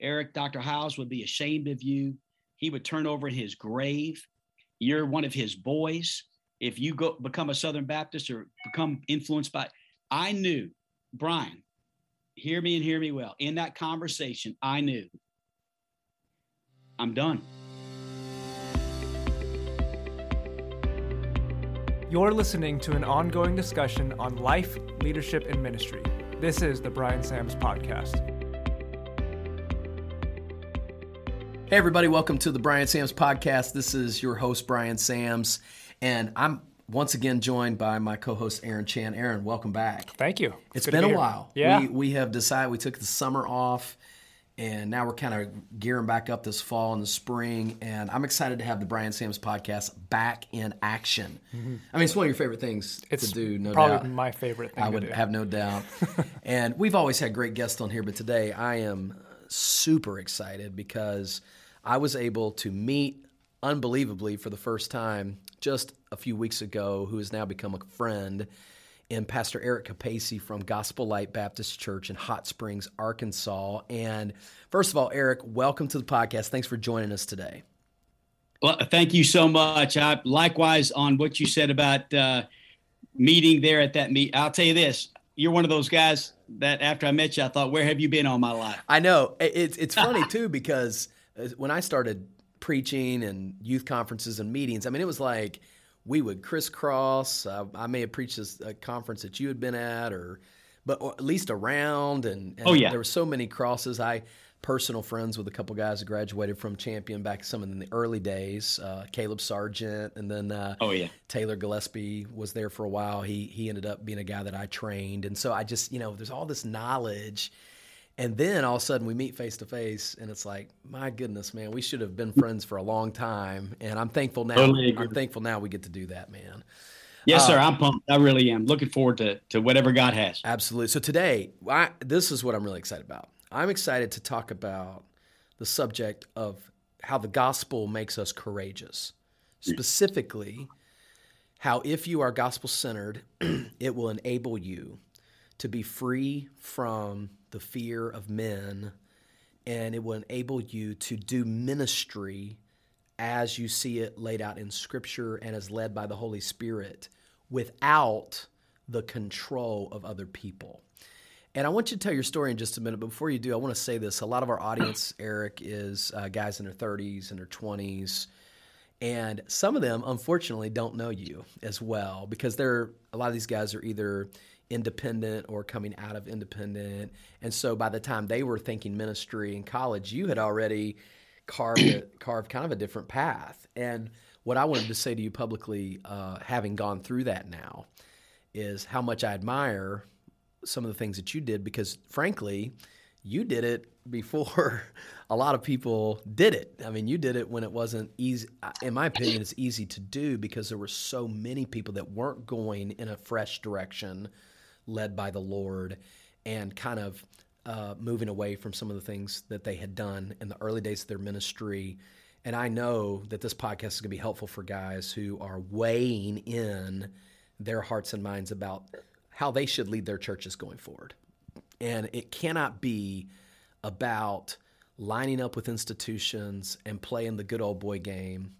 Eric, Dr. Hyles would be ashamed of you. He would turn over in his grave. You're one of his boys. If you go become a Southern Baptist or become influenced by, I knew, Bryan, hear me and hear me well. In that conversation, I knew I'm done. You're listening to an ongoing discussion on life, leadership, and ministry. This is the Bryan Samms Podcast. Hey, everybody, welcome to the Bryan Samms Podcast. This is your host, Bryan Samms, and I'm once again joined by my co-host Aaron Chan. Aaron, welcome back. Thank you. it's been a here. while. Yeah. We, we have decided we took the summer off, and now we're kind of gearing back up this fall and the spring. And I'm excited to have the Bryan Samms Podcast back in action. I mean, it's one of your favorite things Mm-hmm. It's to do, no probably doubt. my favorite thing I to would do. have no doubt. and we've always had great guests on here, but today I am super excited because I was able to meet unbelievably for the first time just a few weeks ago, who has now become a friend in Pastor Eric Capaci from Gospel Light Baptist Church in Hot Springs, Arkansas. And first of all, Eric, welcome to the podcast. Thanks for joining us today. Well, thank you so much. I likewise on what you said about uh, meeting there at that meet. I'll tell you this: you're one of those guys that after I met you, I thought, "Where have you been all my life?" I know it's it's funny too because uh, when I started preaching and youth conferences and meetings, I mean, it was like we would crisscross. Uh, I may have preached this, a conference that you had been at, or but or at least around. And, and Oh, yeah. there were so many crosses. I personal friends with a couple guys that graduated from Champion back some in the early days. Uh, Caleb Sargent, and then uh, Oh yeah. Taylor Gillespie was there for a while. He he ended up being a guy that I trained, and so I just you know there's all this knowledge, and then all of a sudden we meet face to face, and it's like my goodness, man, we should have been friends for a long time, and I'm thankful now. Totally. I'm thankful now we get to do that, man. Yes, Uh, sir. I'm pumped. I really am. Looking forward to to whatever God has. Absolutely. So today, I, this is what I'm really excited about. I'm excited to talk about the subject of how the gospel makes us courageous. Specifically, how if you are gospel centered, it will enable you to be free from the fear of men and it will enable you to do ministry as you see it laid out in Scripture and as led by the Holy Spirit without the control of other people. And I want you to tell your story in just a minute. But before you do, I want to say this. A lot of our audience, Eric, is uh, guys in their 30s and their 20s. And some of them, unfortunately, don't know you as well because they're a lot of these guys are either independent or coming out of independent. And so by the time they were thinking ministry in college, you had already carved a, carved kind of a different path. And what I wanted to say to you publicly, uh, having gone through that now, is how much I admire some of the things that you did because, frankly, you did it before a lot of people did it. I mean, you did it when it wasn't easy. In my opinion, it's easy to do because there were so many people that weren't going in a fresh direction, led by the Lord, and kind of uh, moving away from some of the things that they had done in the early days of their ministry. And I know that this podcast is going to be helpful for guys who are weighing in their hearts and minds about how they should lead their churches going forward. And it cannot be about lining up with institutions and playing the good old boy game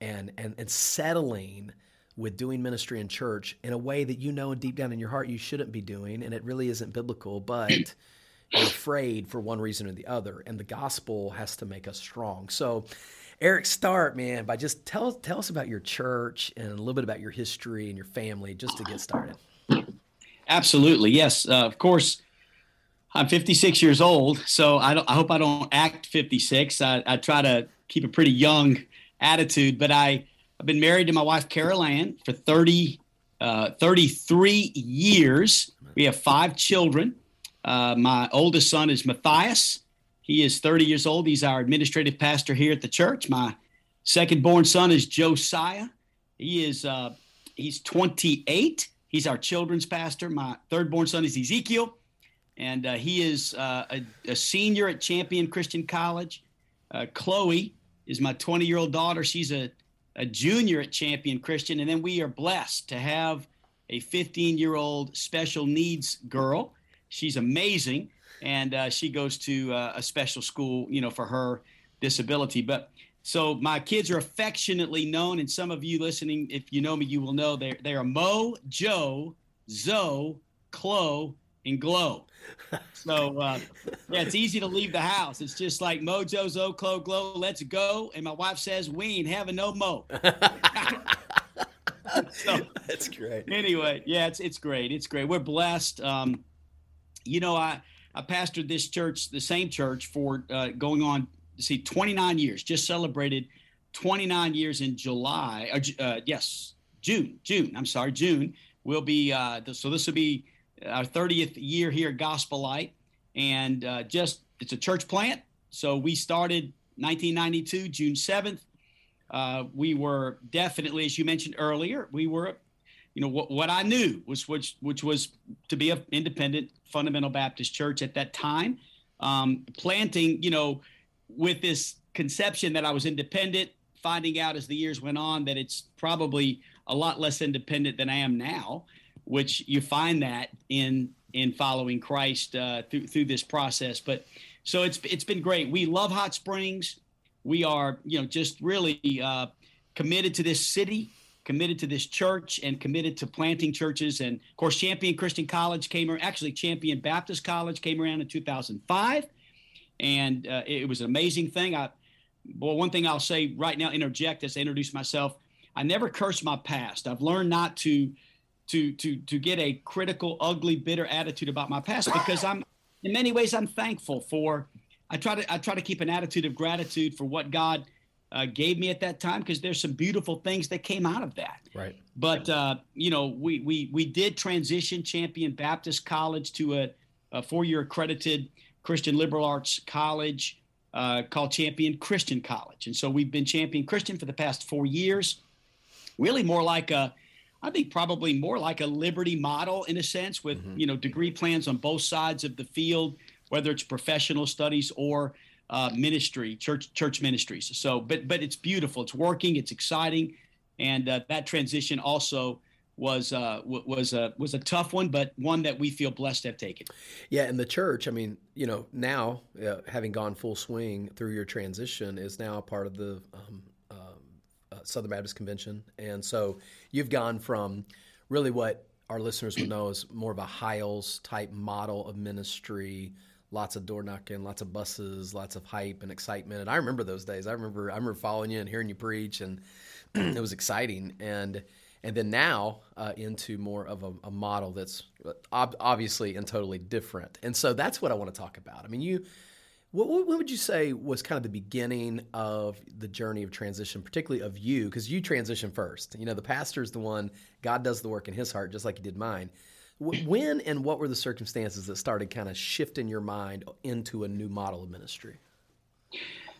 and, and, and settling with doing ministry in church in a way that you know deep down in your heart you shouldn't be doing. And it really isn't biblical, but you're afraid for one reason or the other. And the gospel has to make us strong. So, Eric, start, man, by just tell, tell us about your church and a little bit about your history and your family just to get started. Absolutely. Yes. Uh, of course. I'm 56 years old, so I, I hope I don't act 56. I, I try to keep a pretty young attitude, but I, I've been married to my wife, Carol Ann, for 30, uh, 33 years. We have five children. Uh, my oldest son is Matthias. He is 30 years old. He's our administrative pastor here at the church. My second born son is Josiah. He is uh, he's 28. He's our children's pastor. My third born son is Ezekiel, and uh, he is uh, a, a, senior at Champion Christian College. Uh, Chloe is my 20 year old daughter. She's a, a junior at Champion Christian. And then we are blessed to have a 15 year old special needs girl. She's amazing. and uh, she goes to uh, a special school, you know, for her disability. But so my kids are affectionately known, and some of you listening, if you know me, you will know they're they are Mo, Joe, Zoe, Chloe, and Glow. So uh, yeah, it's easy to leave the house. It's just like Mo, Mojo, Zoe, Chloe, Glow. Let's go, and my wife says we ain't having no mo. so, That's great. Anyway, yeah, it's it's great. It's great. We're blessed. Um, you know, I I pastored this church, the same church, for uh, going on see 29 years. Just celebrated 29 years in July. Uh, uh, yes, June. June. I'm sorry, June will be. Uh, so this will be our 30th year here at Gospel Light, and uh, just it's a church plant. So we started 1992, June 7th. Uh, we were definitely, as you mentioned earlier, we were, you know, what, what I knew was which which was to be an independent fundamental Baptist church at that time. Um, planting, you know, with this conception that I was independent, finding out as the years went on that it's probably a lot less independent than I am now, which you find that in in following Christ uh, through through this process. But so it's it's been great. We love Hot Springs. We are you know just really uh, committed to this city, committed to this church, and committed to planting churches. And of course, Champion Christian College came or actually Champion Baptist College came around in 2005 and uh, it, was an amazing thing. I, well, one thing I'll say right now, interject as I introduce myself. I never curse my past. I've learned not to, to, to, to get a critical, ugly, bitter attitude about my past because I'm, in many ways, I'm thankful for. I try to, I try to keep an attitude of gratitude for what God uh, gave me at that time because there's some beautiful things that came out of that. Right. But uh, you know, we we we did transition Champion Baptist College to a, a four-year accredited Christian liberal arts college uh, called Champion Christian College. And so we've been Champion Christian for the past four years. Really more like a, I think probably more like a Liberty model in a sense, with mm-hmm. you know degree plans on both sides of the field, whether it's professional studies or uh, ministry, church church ministries. So, but but it's beautiful. It's working. It's exciting, and uh, that transition also was uh, was a was a tough one, but one that we feel blessed to have taken. Yeah, and the church. I mean, you know, now uh, having gone full swing through your transition is now part of the um, uh, uh, Southern Baptist Convention, and so you've gone from really what our listeners would know as more of a Hyles type model of ministry. Lots of door knocking, lots of buses, lots of hype and excitement. And I remember those days. I remember I remember following you and hearing you preach, and it was exciting. And and then now uh, into more of a, a model that's ob- obviously and totally different. And so that's what I want to talk about. I mean, you, what, what would you say was kind of the beginning of the journey of transition, particularly of you, because you transition first. You know, the pastor is the one God does the work in his heart, just like He did mine. When and what were the circumstances that started kind of shifting your mind into a new model of ministry?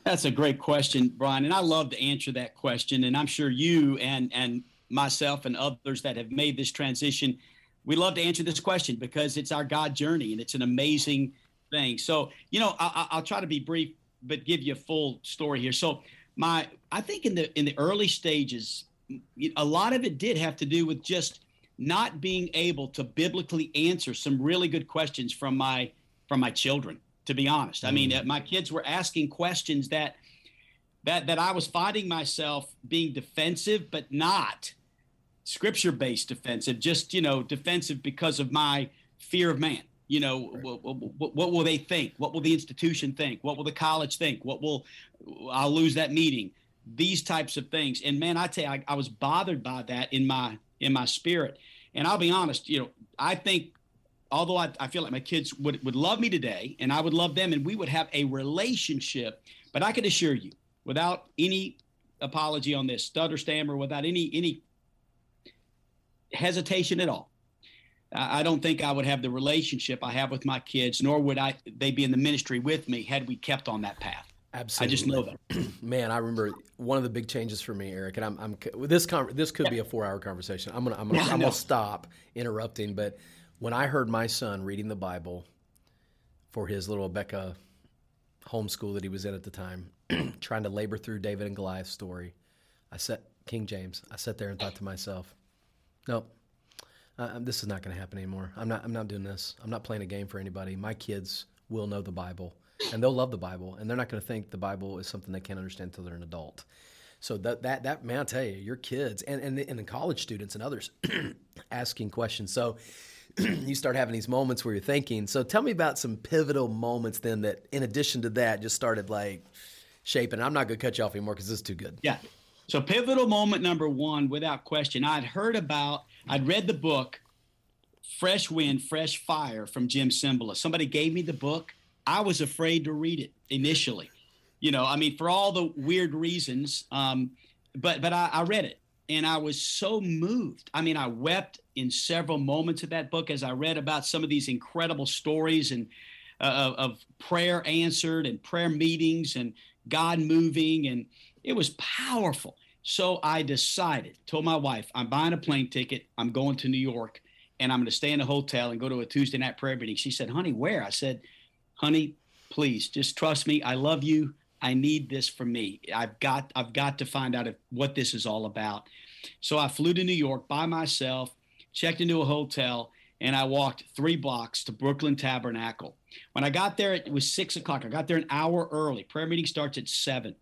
That's a great question, Bryan, and I love to answer that question. And I'm sure you and and myself and others that have made this transition, we love to answer this question because it's our God journey and it's an amazing thing. So, you know, I, will try to be brief, but give you a full story here. So, my, I think in the in the early stages, a lot of it did have to do with just not being able to biblically answer some really good questions from my from my children. To be honest, I mean, mm. my kids were asking questions that that that I was finding myself being defensive, but not scripture based defensive, just, you know, defensive because of my fear of man. You know, right. what, what, what, will they think? What will the institution think? What will the college think? What will, I'll lose that meeting. These types of things. And man, I tell you, I, I was bothered by that in my, in my spirit. And I'll be honest, you know, I think although I, I, feel like my kids would, would love me today and I would love them and we would have a relationship, but I can assure you, without any apology on this, stutter stammer, without any any hesitation at all. I don't think I would have the relationship I have with my kids, nor would I they be in the ministry with me had we kept on that path. Absolutely, I just know that. Man, I remember one of the big changes for me, Eric, and I'm, I'm this con- this could be a four hour conversation. I'm gonna I'm gonna, I'm gonna stop interrupting, but when I heard my son reading the Bible for his little Becca homeschool that he was in at the time, trying to labor through David and Goliath's story, I sat King James. I sat there and thought to myself, nope. Uh, this is not going to happen anymore. I'm not. I'm not doing this. I'm not playing a game for anybody. My kids will know the Bible and they'll love the Bible and they're not going to think the Bible is something they can't understand until they're an adult. So that that that man, I tell you, your kids and and and the college students and others asking questions. So you start having these moments where you're thinking. So tell me about some pivotal moments then that, in addition to that, just started like shaping. I'm not going to cut you off anymore because this is too good. Yeah. So pivotal moment number one, without question, I'd heard about, I'd read the book Fresh Wind, Fresh Fire from Jim Cymbala. Somebody gave me the book. I was afraid to read it initially you know, I mean, for all the weird reasons. Um, but but I, I read it and I was so moved. I mean, I wept in several moments of that book as I read about some of these incredible stories and uh, of prayer answered and prayer meetings and God moving, and it was powerful. So I decided, told my wife, I'm buying a plane ticket. I'm going to New York, and I'm going to stay in a hotel and go to a Tuesday night prayer meeting. She said, "Honey, where?" I said, "Honey, please, just trust me. I love you. I need this for me. I've got I've got to find out if, what this is all about. So I flew to New York by myself, checked into a hotel, and I walked three blocks to Brooklyn Tabernacle. When I got there, it was six o'clock. I got there an hour early. Prayer meeting starts at seven.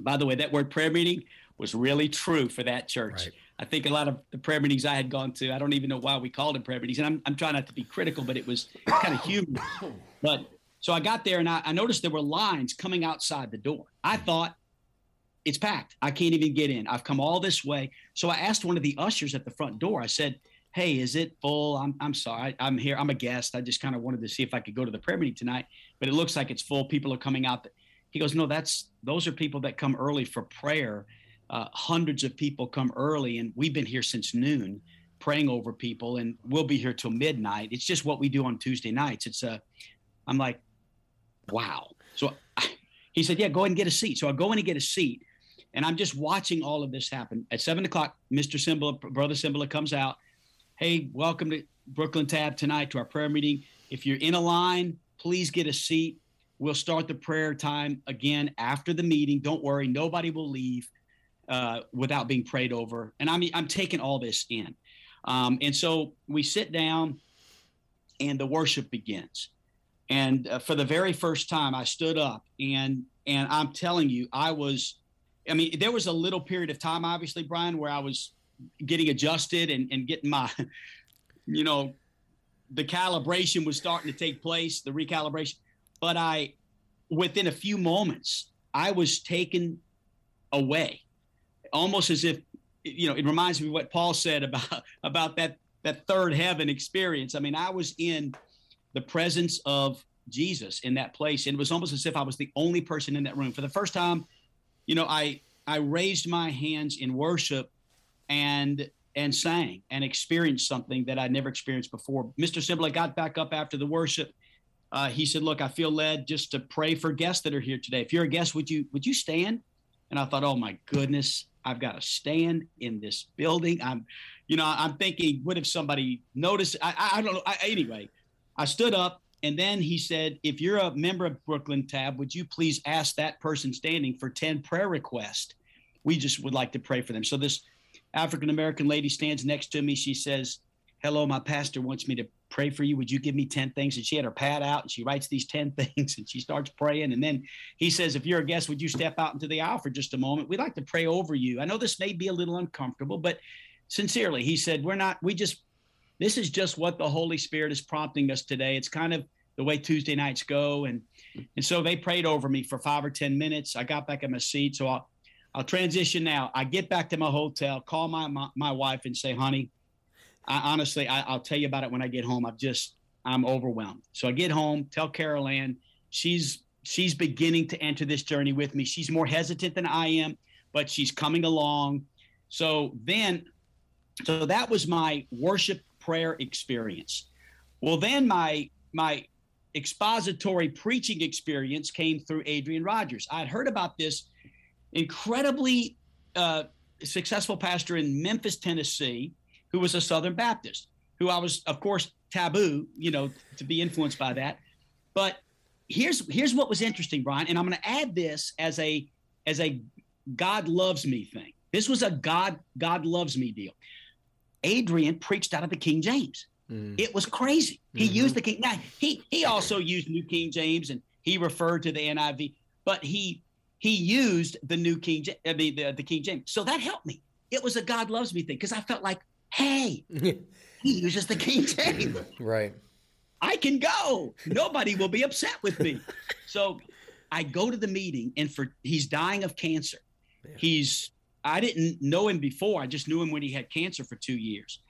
By the way, that word prayer meeting was really true for that church. Right. I think a lot of the prayer meetings I had gone to, I don't even know why we called them prayer meetings. And I'm, I'm trying not to be critical, but it was kind of humorous. But so I got there and I, I noticed there were lines coming outside the door. I mm. thought, it's packed. I can't even get in. I've come all this way. So I asked one of the ushers at the front door, I said, Hey, is it full? I'm, I'm sorry. I'm here. I'm a guest. I just kind of wanted to see if I could go to the prayer meeting tonight, but it looks like it's full. People are coming out. He goes, No, that's those are people that come early for prayer. Uh, hundreds of people come early, and we've been here since noon praying over people, and we'll be here till midnight. It's just what we do on Tuesday nights. It's a, I'm like, wow. So he said, yeah, go ahead and get a seat. So I go in and get a seat. And I'm just watching all of this happen. At seven o'clock, Mr. Cymbala, Brother Cymbala comes out. Hey, welcome to Brooklyn Tab tonight to our prayer meeting. If you're in a line, please get a seat. We'll start the prayer time again after the meeting. Don't worry, nobody will leave uh, without being prayed over. And I'm, I'm taking all this in. Um, and so we sit down and the worship begins. And uh, for the very first time, I stood up and and I'm telling you, I was, I mean, there was a little period of time, obviously, Bryan, where I was getting adjusted and, and getting my, you know, the calibration was starting to take place, the recalibration. But I, within a few moments, I was taken away, almost as if, you know, it reminds me of what Paul said about about that that third heaven experience. I mean, I was in the presence of Jesus in that place. And it was almost as if I was the only person in that room. For the first time, you know, I I raised my hands in worship and and sang and experienced something that I'd never experienced before. Mr. Cymbala got back up after the worship. Uh, he said, "Look, I feel led just to pray for guests that are here today. If you're a guest, would you would you stand?" And I thought, "Oh my goodness, I've got to stand in this building." I'm, you know, I'm thinking, what if somebody noticed? I, I, don't know. I, anyway, I stood up and then he said, if you're a member of Brooklyn Tab, would you please ask that person standing for 10 prayer requests? We just would like to pray for them. So this African American lady stands next to me. She says, Hello, my pastor wants me to pray for you. Would you give me 10 things? And she had her pad out and she writes these 10 things and she starts praying. And then he says, If you're a guest, would you step out into the aisle for just a moment? We'd like to pray over you. I know this may be a little uncomfortable, but sincerely, he said, We're not, we just this is just what the Holy Spirit is prompting us today. It's kind of the way Tuesday nights go, and and so they prayed over me for five or ten minutes. I got back in my seat, so I'll I'll transition now. I get back to my hotel, call my my, my wife, and say, "Honey, I, honestly, I, will tell you about it when I get home. I'm just I'm overwhelmed." So I get home, tell Carol Ann. She's she's beginning to enter this journey with me. She's more hesitant than I am, but she's coming along. So then, so that was my worship prayer experience. Well, then my my expository preaching experience came through Adrian Rogers. I'd heard about this incredibly uh, successful pastor in Memphis, Tennessee, who was a Southern Baptist, who I was, of course, taboo, you know, to be influenced by that. But here's here's what was interesting, Bryan, and I'm going to add this as a as a God loves me thing. This was a God God loves me deal. Adrian preached out of the King James. Mm. It was crazy. He mm-hmm. used the King. Now he he also used New King James and he referred to the NIV, but he he used the New King I mean the, the King James. So that helped me. It was a God loves me thing because I felt like, hey, he uses the King James. Right. I can go. Nobody will be upset with me. So I go to the meeting and for he's dying of cancer. He's I didn't know him before. I just knew him when he had cancer for two years.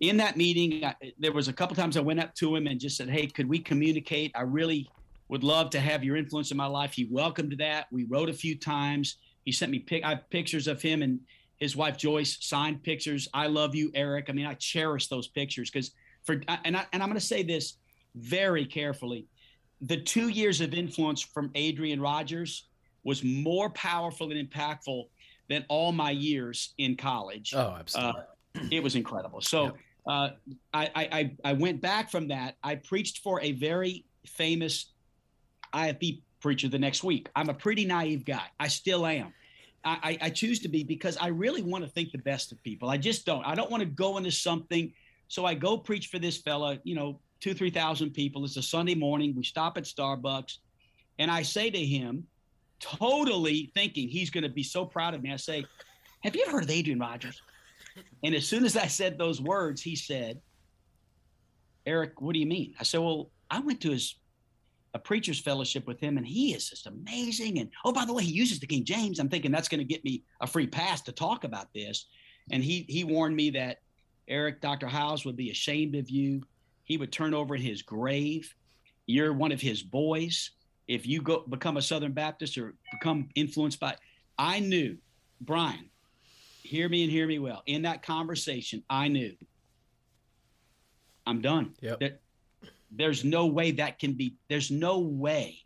In that meeting, I, there was a couple times I went up to him and just said, "Hey, could we communicate? I really would love to have your influence in my life." He welcomed that. We wrote a few times. He sent me pic- I pictures of him and his wife Joyce signed pictures. I love you, Eric. I mean, I cherish those pictures because for and I, and I'm going to say this very carefully. The two years of influence from Adrian Rogers was more powerful and impactful than all my years in college. Oh, absolutely. Uh, it was incredible. So yep. uh, I, I, I went back from that. I preached for a very famous IFB preacher the next week. I'm a pretty naive guy. I still am. I, I choose to be because I really want to think the best of people. I just don't. I don't want to go into something. So I go preach for this fella, you know, two, 3,000 people. It's a Sunday morning. We stop at Starbucks. And I say to him, totally thinking he's going to be so proud of me. I say, Have you ever heard of Adrian Rogers? And as soon as I said those words, he said, Eric, what do you mean? I said, Well, I went to his a preacher's fellowship with him, and he is just amazing. And oh, by the way, he uses the King James. I'm thinking that's going to get me a free pass to talk about this. And he he warned me that Eric, Dr. Hyles would be ashamed of you. He would turn over in his grave. You're one of his boys if you go become a Southern Baptist or become influenced by, I knew, Bryan, hear me and hear me well. In that conversation, I knew I'm done. Yep. There's no way that can be, there's no way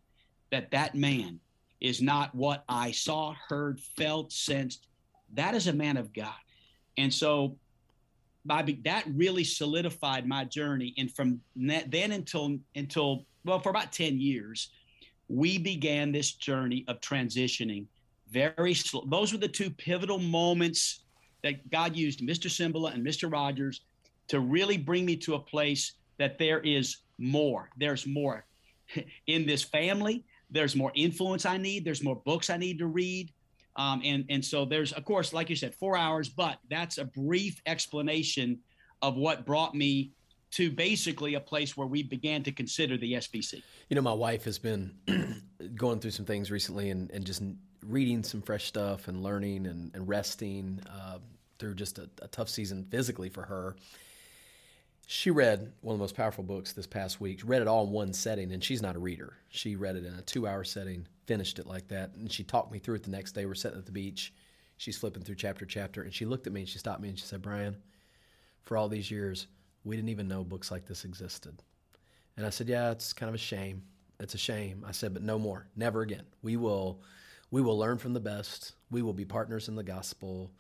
that that man is not what I saw, heard, felt, sensed. That is a man of God. And so that really solidified my journey. And from then until, until, well, for about 10 years, we began this journey of transitioning very slow. Those were the two pivotal moments that God used Mr. Cymbala and Mr. Rogers to really bring me to a place that there is more. There's more in this family. There's more influence I need. There's more books I need to read. Um, and, and so there's, of course, like you said, four hours, but that's a brief explanation of what brought me to basically a place where we began to consider the SBC. You know, my wife has been going through some things recently and, and just reading some fresh stuff and learning and, and resting uh, through just a, a, tough season physically for her. She read one of the most powerful books this past week. Read it all in one setting, and she's not a reader. She read it in a two-hour setting, finished it like that, and she talked me through it the next day. We're sitting at the beach. She's flipping through chapter chapter, and she looked at me and she stopped me and she said, "Bryan, for all these years." we didn't even know books like this existed. And I said, yeah, it's kind of a shame. It's a shame. I said, but no more, never again. We will, we will learn from the best. We will be partners in the gospel.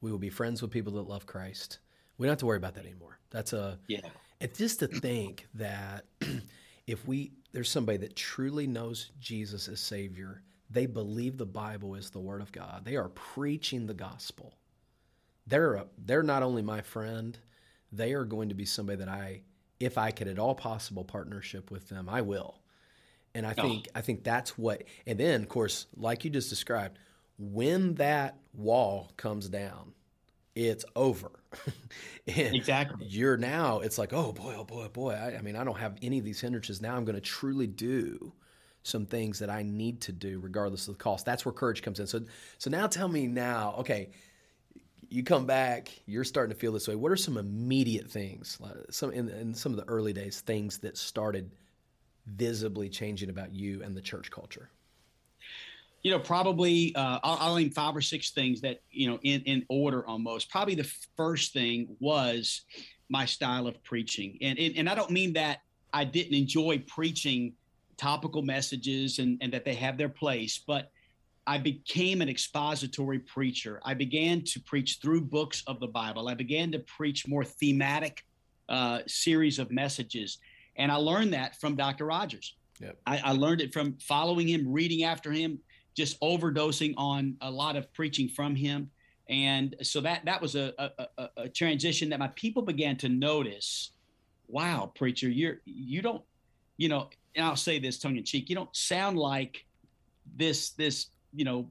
We will be friends with people that love Christ. We don't have to worry about that anymore. That's a yeah. It's just to think that if we there's somebody that truly knows Jesus as Savior, they believe the Bible is the Word of God. They are preaching the gospel. They're a, they're not only my friend, they are going to be somebody that I, if I could at all possible partnership with them, I will. And I oh. think oh. I think that's what. And then, of course, like you just described, when that wall comes down, it's over. exactly. You're now. It's like, oh boy, oh boy, oh boy. I, I mean, I don't have any of these hindrances. Now I'm going to truly do some things that I need to do, regardless of the cost. That's where courage comes in. So, so now tell me now. Okay, you come back, you're starting to feel this way. What are some immediate things, uh, some in, in some of the early days, things that started visibly changing about you and the church culture? You know, probably uh, I'll, I'll name five or six things that you know in in order almost. Probably the first thing was my style of preaching, and and, and I don't mean that I didn't enjoy preaching topical messages and and that they have their place, but I became an expository preacher. I began to preach through books of the Bible. I began to preach more thematic uh, series of messages. And I learned that from Dr. Rogers. Yep. I, I learned it from following him, reading after him, just overdosing on a lot of preaching from him. And so that that was a, a, a transition that my people began to notice wow, preacher, you're you don't, you know, and I'll say this tongue in cheek, you don't sound like this this you know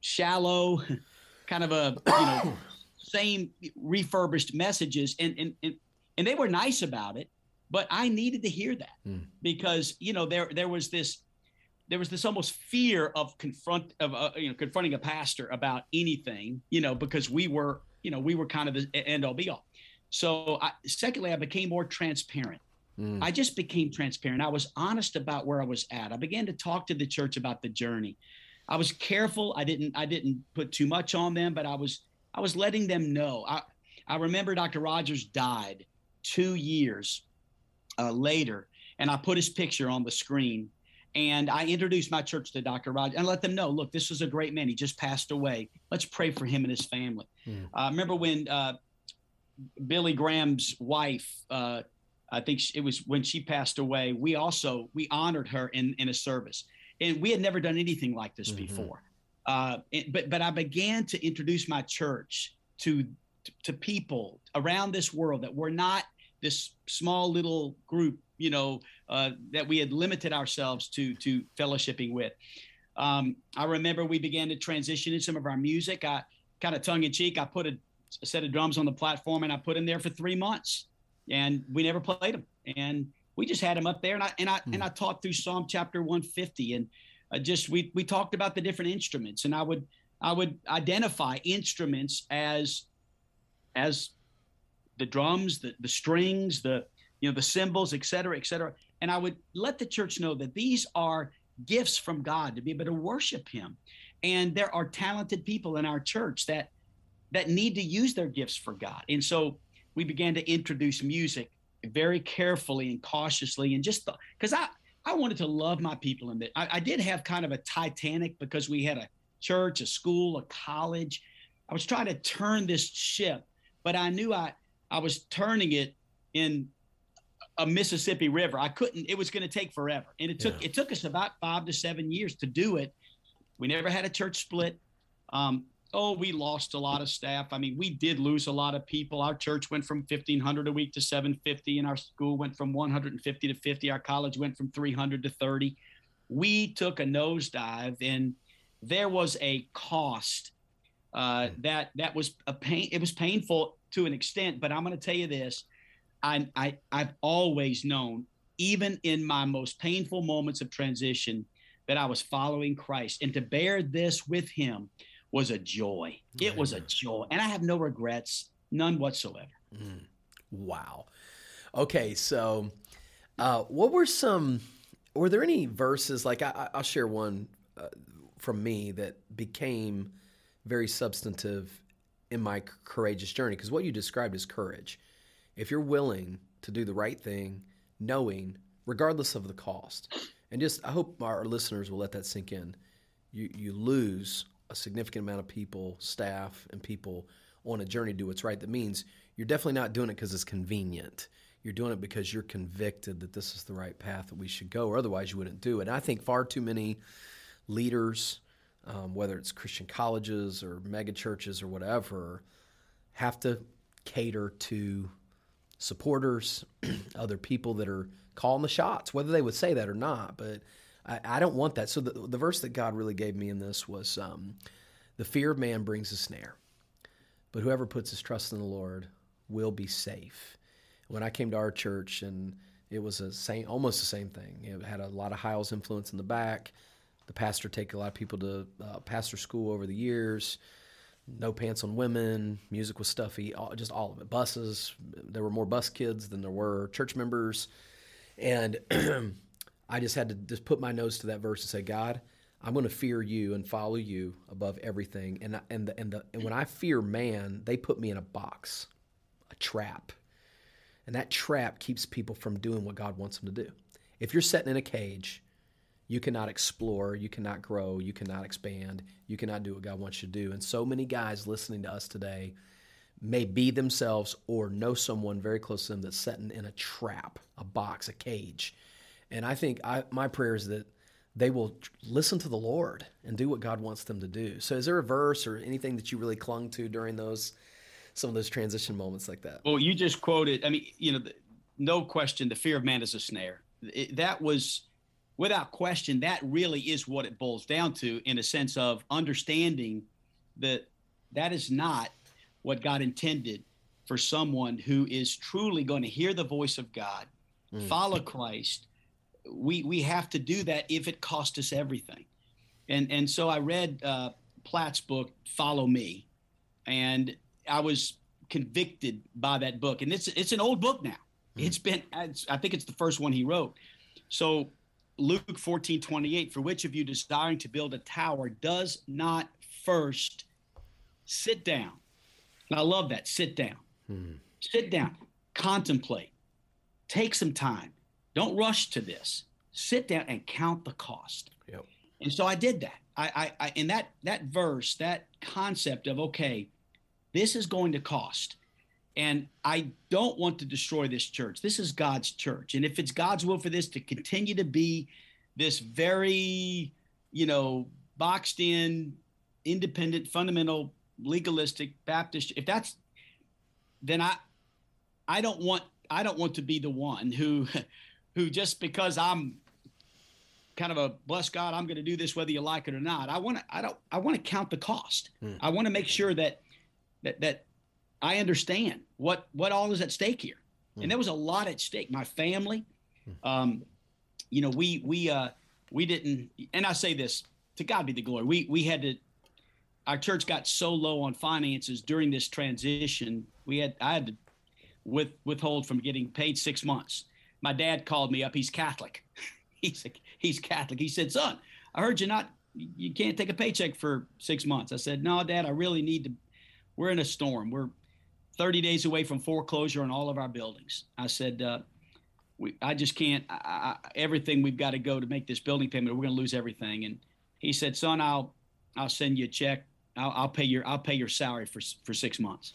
shallow kind of a you know same refurbished messages and and and, and they were nice about it but i needed to hear that mm. because you know there there was this there was this almost fear of confront of uh, you know confronting a pastor about anything you know because we were you know we were kind of the end all be all. So I, secondly i became more transparent. Mm. i just became transparent. I was honest about where i was at. I began to talk to the church about the journey. I was careful. I didn't i didn't put too much on them but i was i was letting them know. I i remember dr rogers died two years uh, later and i put his picture on the screen and I introduced my church to Dr. Rogers and let them know, look, this was a great man. He just passed away. Let's pray for him and his family. Mm. Uh, remember when uh, Billy Graham's wife, uh, I think it was when she passed away, we also, we honored her in, in a service. And we had never done anything like this mm-hmm. before. Uh, it, but, but I began to introduce my church to, to people around this world that were not this small little group you know uh, that we had limited ourselves to to fellowshipping with. Um, I remember we began to transition in some of our music. I kind of tongue in cheek. I put a, a, set of drums on the platform and I put them there for three months, and we never played them. And we just had them up there, and I and I mm. and I taught through Psalm chapter 150, and uh, just we we talked about the different instruments, and I would I would identify instruments as as the drums, the the strings, the you know, the cymbals, et cetera, et cetera. And I would let the church know that these are gifts from God to be able to worship Him. And there are talented people in our church that that need to use their gifts for God. And so we began to introduce music very carefully and cautiously, and just because I I wanted to love my people, and I, I did have kind of a Titanic because we had a church, a school, a college. I was trying to turn this ship, but I knew I I was turning it in a Mississippi River. I couldn't. It was going to take forever, and it took yeah. it took us about five to seven years to do it. We never had a church split. Um, oh, we lost a lot of staff. I mean, we did lose a lot of people. Our church went from 1,500 a week to 750, and our school went from 150 to 50. Our college went from 300 to 30. We took a nosedive, and there was a cost uh, that that was a pain. It was painful to an extent, but I'm going to tell you this I, I I've always known, even in my most painful moments of transition, that I was following Christ, and to bear this with Him was a joy. It was a joy, and I have no regrets, none whatsoever. Mm. Wow. Okay, so uh, what were some? Were there any verses like I, will share one uh, from me that became very substantive in my courageous journey because what you described is courage if you're willing to do the right thing, knowing, regardless of the cost, and just I hope our listeners will let that sink in. You you lose a significant amount of people, staff, and people on a journey to do what's right. That means you're definitely not doing it because it's convenient. You're doing it because you're convicted that this is the right path that we should go, or otherwise you wouldn't do it. And I think far too many leaders, um, whether it's Christian colleges or mega churches or whatever, have to cater to supporters, other people that are calling the shots, whether they would say that or not. But I, I don't want that. So the, the, verse that God really gave me in this was um, the fear of man brings a snare, but whoever puts his trust in the Lord will be safe. When I came to our church and it was a same, almost the same thing. It had a lot of Hyles influence in the back. The pastor take a lot of people to uh, pastor school over the years no pants on women, music was stuffy, all, just all of it. Buses, there were more bus kids than there were church members. And I just had to just put my nose to that verse and say, God, I'm going to fear you and follow you above everything. And and the, and the, and when I fear man, they put me in a box, a trap. And that trap keeps people from doing what God wants them to do. If you're sitting in a cage you cannot explore, you cannot grow, you cannot expand, you cannot do what God wants you to do. And so many guys listening to us today may be themselves or know someone very close to them that's sitting in a trap, a box, a cage. And I think I, my prayer is that they will listen to the Lord and do what God wants them to do. So, is there a verse or anything that you really clung to during those some of those transition moments like that? Well, you just quoted. I mean, you know, no question, the fear of man is a snare. It, that was, without question, that really is what it boils down to in a sense of understanding that that is not what God intended for someone who is truly going to hear the voice of God, mm. follow Christ. We we have to do that if it costs us everything. And and so I read uh, Platt's book, Follow Me, and I was convicted by that book. And it's it's an old book now. Mm. It's been it's, I think it's the first one he wrote. So Luke 14, 28, for which of you desiring to build a tower does not first sit down. And I love that. Sit down. Hmm. Sit down. Contemplate. Take some time. Don't rush to this. Sit down and count the cost. Yep. And so I did that. I, I, I in that that verse, that concept of okay, this is going to cost. And I don't want to destroy this church. This is God's church. And if it's God's will for this to continue to be this very, you know, boxed in, independent, fundamental, legalistic Baptist, if that's then I I don't want I don't want to be the one who who just because I'm kind of a bless God, I'm going to do this whether you like it or not. I want to I don't I want to count the cost. Hmm. I want to make sure that that that I understand what what all is at stake here. Hmm. And there was a lot at stake. My family, hmm. um, you know, we we uh we didn't and I say this to God be the glory. We we had to our church got so low on finances during this transition. We had I had to with withhold from getting paid six months. My dad called me up. He's Catholic. he's he's Catholic. He said, "Son, I heard you're not you can't take a paycheck for six months." I said, "No, Dad, I really need to. We're in a storm. We're 30 days away from foreclosure on all of our buildings." I said, uh, we, I just can't. I, I, everything we've got to go to make this building payment. We're going to lose everything." And he said, "Son, I'll I'll send you a check I'll, I'll, pay your I'll pay your salary for for six months.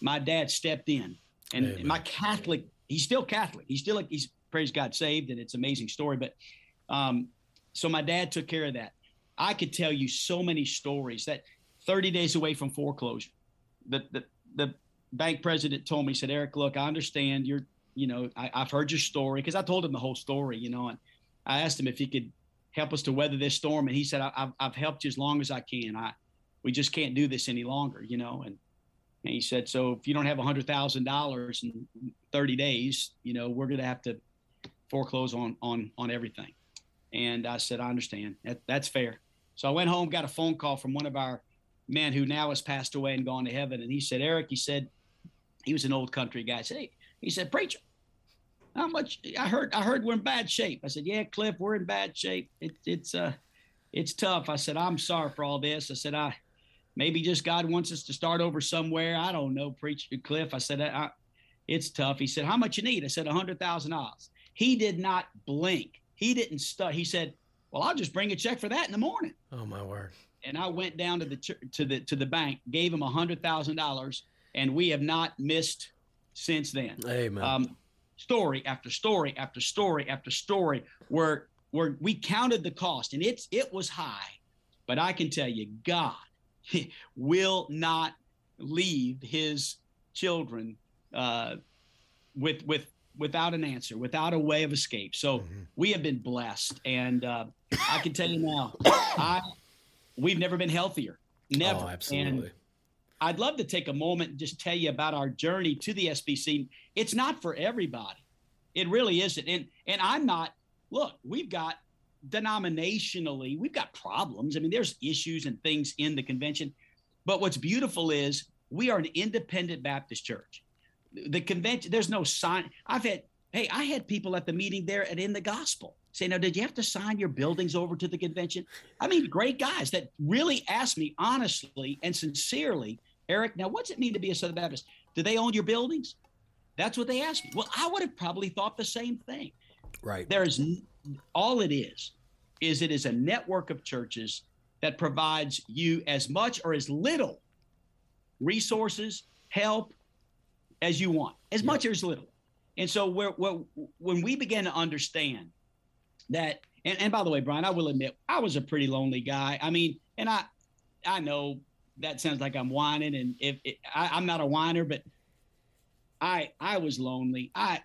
My dad stepped in, and Amen. my Catholic he's still Catholic. He's still like he's praise God saved, and it's an amazing story. But um, so my dad took care of that. I could tell you so many stories that 30 days away from foreclosure, the the, the bank president told me, he said, Eric, look, I understand you're, you know, I, have heard your story because I told him the whole story, you know, and I asked him if he could help us to weather this storm, and he said, I've, I've helped you as long as I can. I we just can't do this any longer, you know. And, and he said, so if you don't have a hundred thousand dollars in 30 days, you know, we're going to have to foreclose on on on everything. And I said, I understand. That, that's fair. So I went home, got a phone call from one of our men who now has passed away and gone to heaven. And he said, Eric, he said, he was an old country guy. I said, hey, he said, preacher, how much? I heard, I heard we're in bad shape. I said, yeah, Cliff, we're in bad shape. It, it's, uh, it's tough. I said, I'm sorry for all this. I said, I, maybe just God wants us to start over somewhere. I don't know, preacher Cliff. I said, I, it's tough. He said, how much you need? I said, a hundred thousand dollars. He did not blink. He didn't start. He said, well, I'll just bring a check for that in the morning. Oh my word. And I went down to the, to the, to the bank, gave him a hundred thousand dollars and we have not missed since then. Amen. Um, story after story after story after story where, where we counted the cost and it's, it was high, but I can tell you, God will not leave his children uh, with with without an answer, without a way of escape. So mm-hmm. we have been blessed, and uh, I can tell you now, I we've never been healthier, never. Oh, absolutely. And I'd love to take a moment and just tell you about our journey to the SBC. It's not for everybody. It really isn't. And and I'm not. Look, we've got denominationally, we've got problems. I mean, there's issues and things in the convention. But what's beautiful is we are an independent Baptist church. The convention, there's no sign. I've had, hey, I had people at the meeting there and in the gospel say, now, did you have to sign your buildings over to the convention? I mean, great guys that really asked me honestly and sincerely, Eric, now what's it mean to be a Southern Baptist? Do they own your buildings? That's what they asked me. Well, I would have probably thought the same thing. Right. There's all it is is it is a network of churches that provides you as much or as little resources, help as you want, as much or as little. And so we're, we're, when we begin to understand that, and, and by the way, Bryan, I will admit I was a pretty lonely guy. I mean, and I I know that sounds like I'm whining, and if it, I, I'm not a whiner, but I I was lonely. I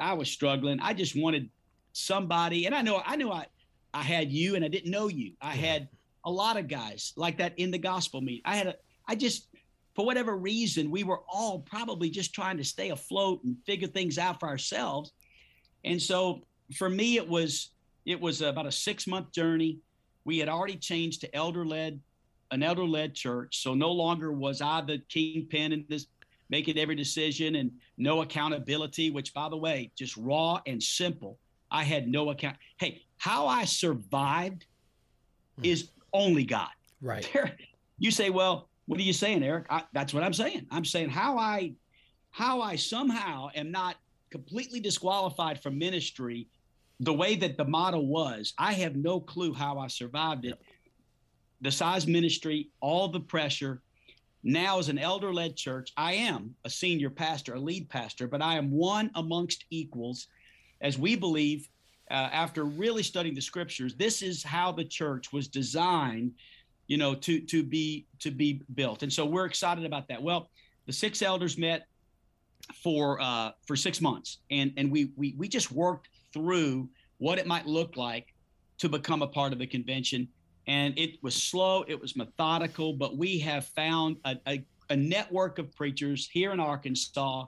I was struggling. I just wanted somebody, and I know I knew I I had you, and I didn't know you. I had a lot of guys like that in the gospel meet. I had a I just for whatever reason we were all probably just trying to stay afloat and figure things out for ourselves. And so for me, it was it was about a six month journey. We had already changed to elder led, an elder led church. So no longer was I the kingpin in this making every decision and no accountability, which by the way, just raw and simple. I had no account. Hey, how I survived hmm. is only God. Right. There, you say, well, what are you saying, Eric? I, that's what I'm saying. I'm saying how I, how I somehow am not completely disqualified from ministry the way that the model was, I have no clue how I survived it. The size ministry, all the pressure. Now, as an elder led church, I am a senior pastor, a lead pastor, but I am one amongst equals, as we believe, uh, after really studying the scriptures, this is how the church was designed, you know, to to be to be built. And so we're excited about that. Well, the six elders met for uh, for six months, and and we we we just worked through what it might look like to become a part of the convention. And it was slow, it was methodical, but we have found a, a, a network of preachers here in Arkansas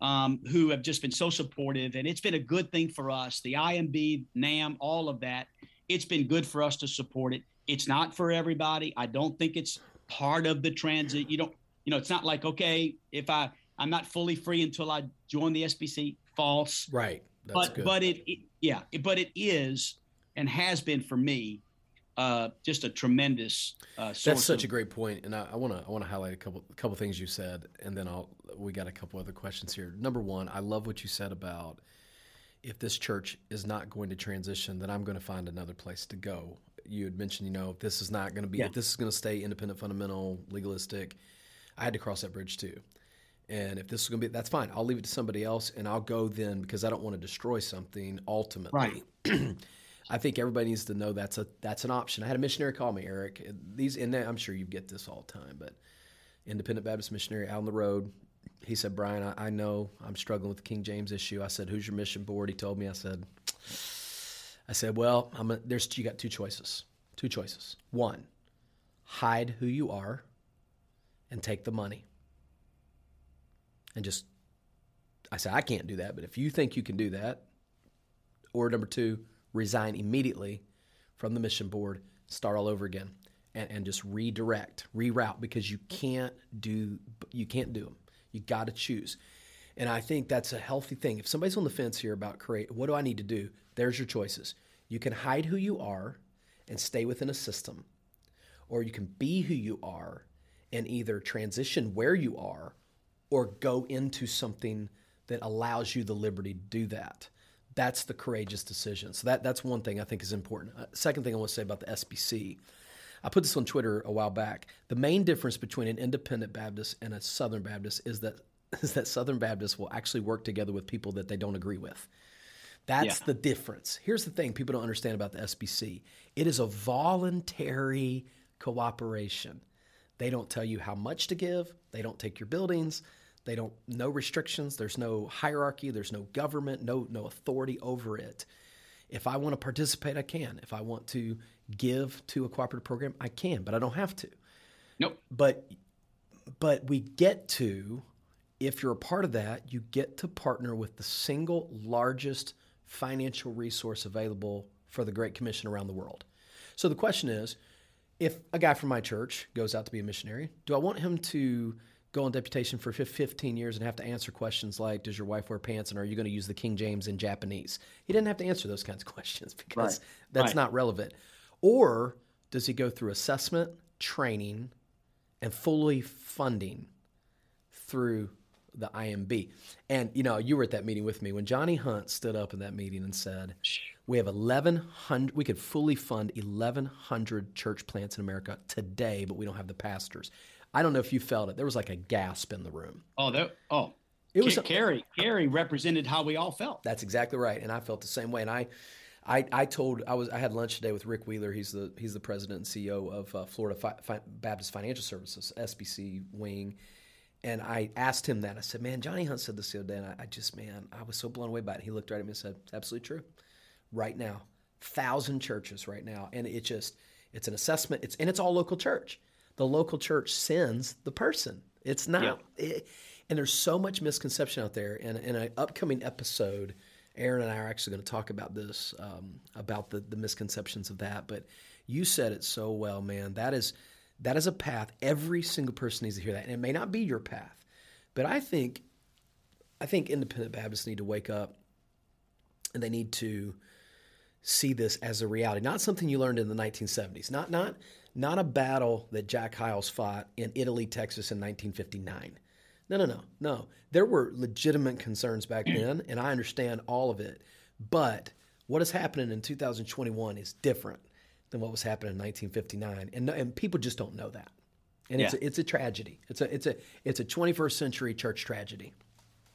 um, who have just been so supportive. And it's been a good thing for us. The IMB, NAM, all of that. It's been good for us to support it. It's not for everybody. I don't think it's part of the transit. You don't, you know, it's not like, okay, if I, I'm not fully free until I join the SBC. False. Right. That's but good. but it, it yeah but it is and has been for me uh, just a tremendous. Uh, That's such of, a great point, and I want to I want to highlight a couple a couple things you said, and then I'll we got a couple other questions here. Number one, I love what you said about if this church is not going to transition, then I'm going to find another place to go. You had mentioned, you know, if this is not going to be, yeah. if this is going to stay independent, fundamental, legalistic, I had to cross that bridge too. And if this is going to be, that's fine. I'll leave it to somebody else, and I'll go then because I don't want to destroy something ultimately. Right. I think everybody needs to know that's a that's an option. I had a missionary call me, Eric. These, and I'm sure you get this all the time, but independent Baptist missionary out on the road. He said, Bryan, I, I know I'm struggling with the King James issue. I said, Who's your mission board? He told me. I said, I said, Well, I'm a, there's you got two choices. Two choices. One, hide who you are, and take the money and just I said I can't do that, but if you think you can do that, or number two, resign immediately from the mission board, start all over again, and, and just redirect, reroute because you can't do you can't do them. You got to choose, and I think that's a healthy thing. If somebody's on the fence here about create, what do I need to do? There's your choices. You can hide who you are and stay within a system, or you can be who you are and either transition where you are or go into something that allows you the liberty to do that. That's the courageous decision. So that that's one thing I think is important. Uh, second thing I want to say about the SBC. I put this on Twitter a while back. The main difference between an independent Baptist and a Southern Baptist is that is that Southern Baptists will actually work together with people that they don't agree with. That's yeah. the difference. Here's the thing people don't understand about the SBC. It is a voluntary cooperation. They don't tell you how much to give. They don't take your buildings. They don't no restrictions. There's no hierarchy. There's no government. No no authority over it. If I want to participate, I can. If I want to give to a cooperative program, I can, but I don't have to. Nope. But but we get to if you're a part of that, you get to partner with the single largest financial resource available for the Great Commission around the world. So the question is, if a guy from my church goes out to be a missionary, do I want him to go on deputation for 15 years and have to answer questions like, does your wife wear pants and are you going to use the King James in Japanese? He didn't have to answer those kinds of questions because right. that's right. not relevant. Or does he go through assessment, training, and fully funding through the IMB? And, you know, you were at that meeting with me when Johnny Hunt stood up in that meeting and said, we have 1,100, we could fully fund 1,100 church plants in America today, but we don't have the pastors. I don't know if you felt it. There was like a gasp in the room. Oh, that oh. It was Carrie. Carrie represented how we all felt. That's exactly right, and I felt the same way. And I, I, I told I was I had lunch today with Rick Wheeler. He's the he's the president and CEO of uh, Florida Fi- Fi- Baptist Financial Services (SBC) wing, And I asked him that. I said, "Man, Johnny Hunt said this the other day, and I, I just, man, I was so blown away by it." He looked right at me and said, "It's absolutely true. Right now, thousand churches right now, and it just, it's an assessment. It's and it's all local church. The local church sends the person. It's not, it, and there's so much misconception out there. And in an upcoming episode, Aaron and I are actually going to talk about this, um, about the the misconceptions of that. But you said it so well, man. That is that is a path. Every single person needs to hear that. And it may not be your path, but I think I think independent Baptists need to wake up and they need to see this as a reality, not something you learned in the 1970s, not not not a battle that Jack Hyles fought in Italy, Texas in 1959. No, no, no, no. There were legitimate concerns back mm. then, and I understand all of it. But what is happening in 2021 is different than what was happening in 1959, and and people just don't know that, and yeah. it's a, it's a tragedy. It's a it's a it's a 21st century church tragedy,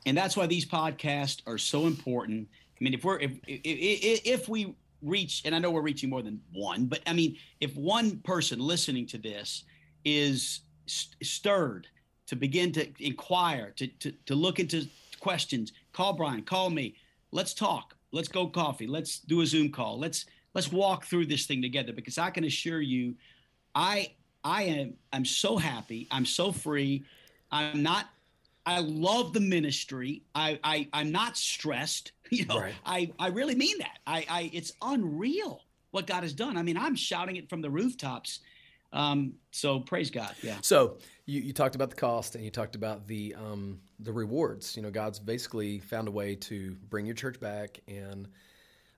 and that's why these podcasts are so important. I mean, if we're if if, if we reach, and I know we're reaching more than one, but I mean, if one person listening to this is stirred to begin to inquire, to, to, to look into questions, call Bryan, call me. Let's talk. Let's go coffee. Let's do a Zoom call. Let's let's walk through this thing together because I can assure you, I I am I'm so happy. I'm so free. I'm not. I love the ministry. I, I I'm not stressed. You know, right. I I really mean that. I I it's unreal what God has done. I mean, I'm shouting it from the rooftops. Um, so praise God. Yeah. So you, you talked about the cost and you talked about the um, the rewards. You know, God's basically found a way to bring your church back and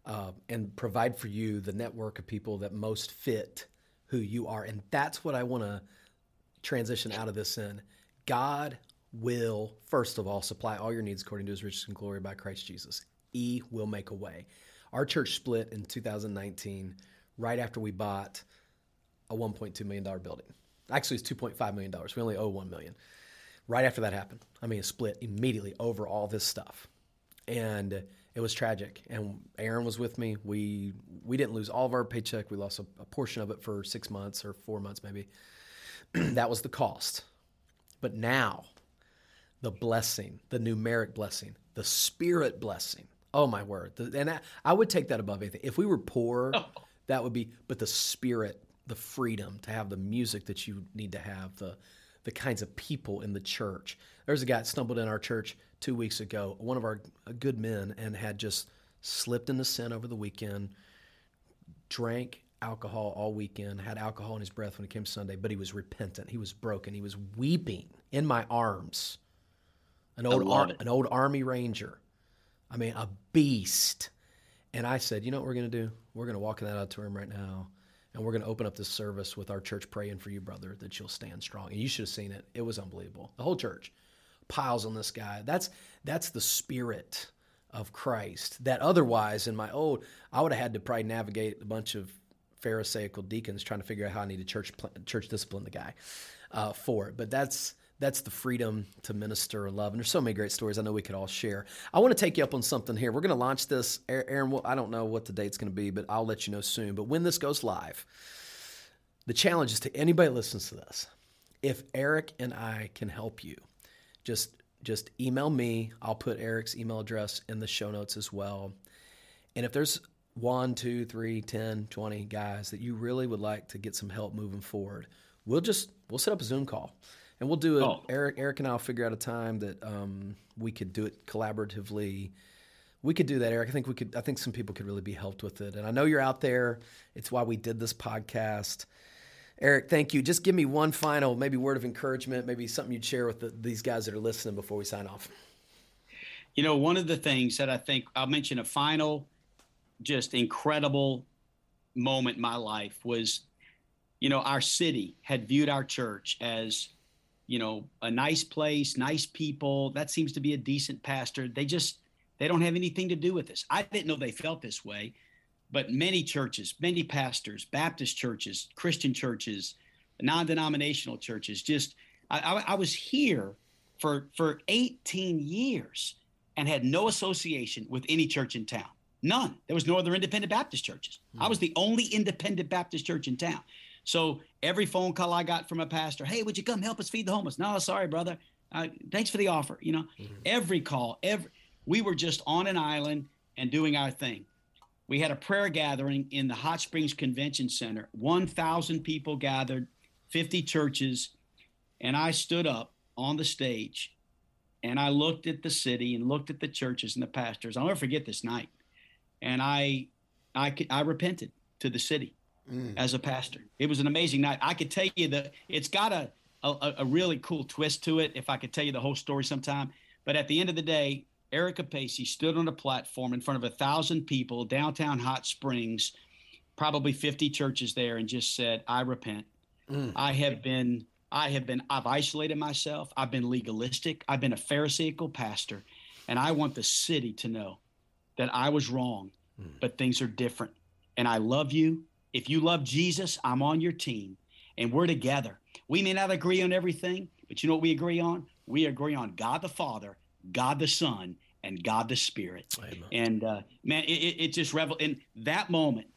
uh, and provide for you the network of people that most fit who you are. And that's what I want to transition out of this in. God will, first of all, supply all your needs according to his riches and glory by Christ Jesus. He will make a way. Our church split in 2019 right after we bought a $1.2 million building. Actually, it's $2.5 million. We only owe 1 million. Right after that happened, I mean, it split immediately over all this stuff. And it was tragic. And Aaron was with me. We we didn't lose all of our paycheck. We lost a, a portion of it for six months or four months maybe. that was the cost. But now, the blessing, the numeric blessing, the spirit blessing. Oh my word! The, and I, I, would take that above anything. If we were poor, oh. that would be. But the spirit, the freedom to have the music that you need to have, the the kinds of people in the church. There's a guy that stumbled in our church two weeks ago, one of our good men, and had just slipped into sin over the weekend, drank alcohol all weekend, had alcohol in his breath when he came Sunday, but he was repentant. He was broken. He was weeping in my arms. An old, ar- an old army ranger. I mean, a beast. And I said, you know what we're going to do? We're going to walk in that auditorium right now, and we're going to open up this service with our church praying for you, brother, that you'll stand strong. And you should have seen it. It was unbelievable. The whole church piles on this guy. That's that's the spirit of Christ. That otherwise, in my old, I would have had to probably navigate a bunch of Pharisaical deacons trying to figure out how I need to church church discipline the guy uh, for it. But that's that's the freedom to minister and love. And there's so many great stories I know we could all share. I want to take you up on something here. We're going to launch this, Aaron. I don't know what the date's going to be, but I'll let you know soon. But when this goes live, the challenge is to anybody listens to this. If Eric and I can help you just just email me. I'll put Eric's email address in the show notes as well. And if there's one, two, three, 10, 20 guys that you really would like to get some help moving forward, we'll just we'll set up a Zoom call. And we'll do it. Oh. Eric, Eric and I'll figure out a time that um, we could do it collaboratively. We could do that, Eric. I think we could. I think some people could really be helped with it. And I know you're out there. It's why we did this podcast. Eric, thank you. Just give me one final, maybe word of encouragement, maybe something you'd share with the, these guys that are listening before we sign off. You know, one of the things that I think I'll mention a final, just incredible moment in my life was, you know, our city had viewed our church as, you know, a nice place, nice people. That seems to be a decent pastor. They just, they don't have anything to do with this. I didn't know they felt this way but many churches, many pastors, Baptist churches, Christian churches, non-denominational churches, just I, I, I was here for for 18 years and had no association with any church in town. None. There was no other independent Baptist churches. Mm. I was the only independent Baptist church in town. So every phone call I got from a pastor, hey, would you come help us feed the homeless? No, sorry, brother. uh, thanks for the offer. You know, mm-hmm. every call, every we were just on an island and doing our thing. We had a prayer gathering in the Hot Springs Convention Center. 1,000 people gathered, 50 churches, and I stood up on the stage and I looked at the city and looked at the churches and the pastors. I'll never forget this night. And I, I, I repented to the city mm. as a pastor. It was an amazing night. I could tell you that it's got a, a, a really cool twist to it. If I could tell you the whole story sometime, but at the end of the day, Eric Capaci stood on a platform in front of a thousand people, downtown Hot Springs, probably 50 churches there, and just said, I repent. Mm. I have been I have been, I've isolated myself. I've been legalistic. I've been a Pharisaical pastor. And I want the city to know that I was wrong, mm. but things are different. And I love you. If you love Jesus, I'm on your team and we're together. We may not agree on everything, but you know what we agree on? We agree on God the Father, God the Son, and God the Spirit. Amen. And uh, man, it, it, just revel in that moment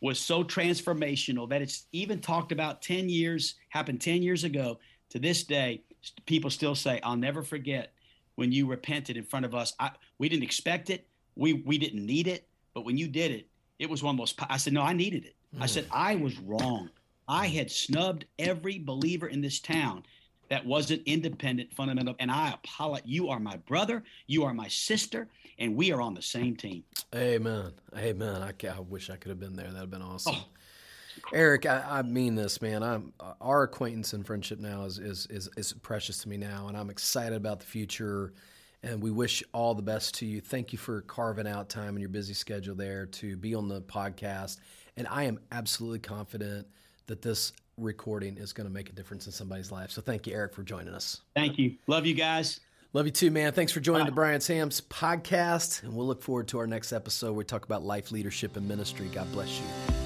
was so transformational that it's even talked about 10 years, happened 10 years ago. To this day, people still say, I'll never forget when you repented in front of us. I, we didn't expect it. We, we didn't need it. But when you did it, it was one of the most, I said, no, I needed it. Mm. I said, I was wrong. I had snubbed every believer in this town that wasn't independent, fundamental. And I apologize. You are my brother. You are my sister and we are on the same team. Amen. Amen. I, I wish I could have been there. That'd have been awesome. Oh. Eric, I, I, mean this, man. I'm our acquaintance and friendship now is, is is is precious to me now, and I'm excited about the future. And we wish all the best to you. Thank you for carving out time in your busy schedule there to be on the podcast. And I am absolutely confident that this recording is going to make a difference in somebody's life. So thank you, Eric, for joining us. Thank you. Love you guys. Love you too, man. Thanks for joining Bye. the Bryan Samms podcast. And we'll look forward to our next episode where we talk about life, leadership, and ministry. God bless you.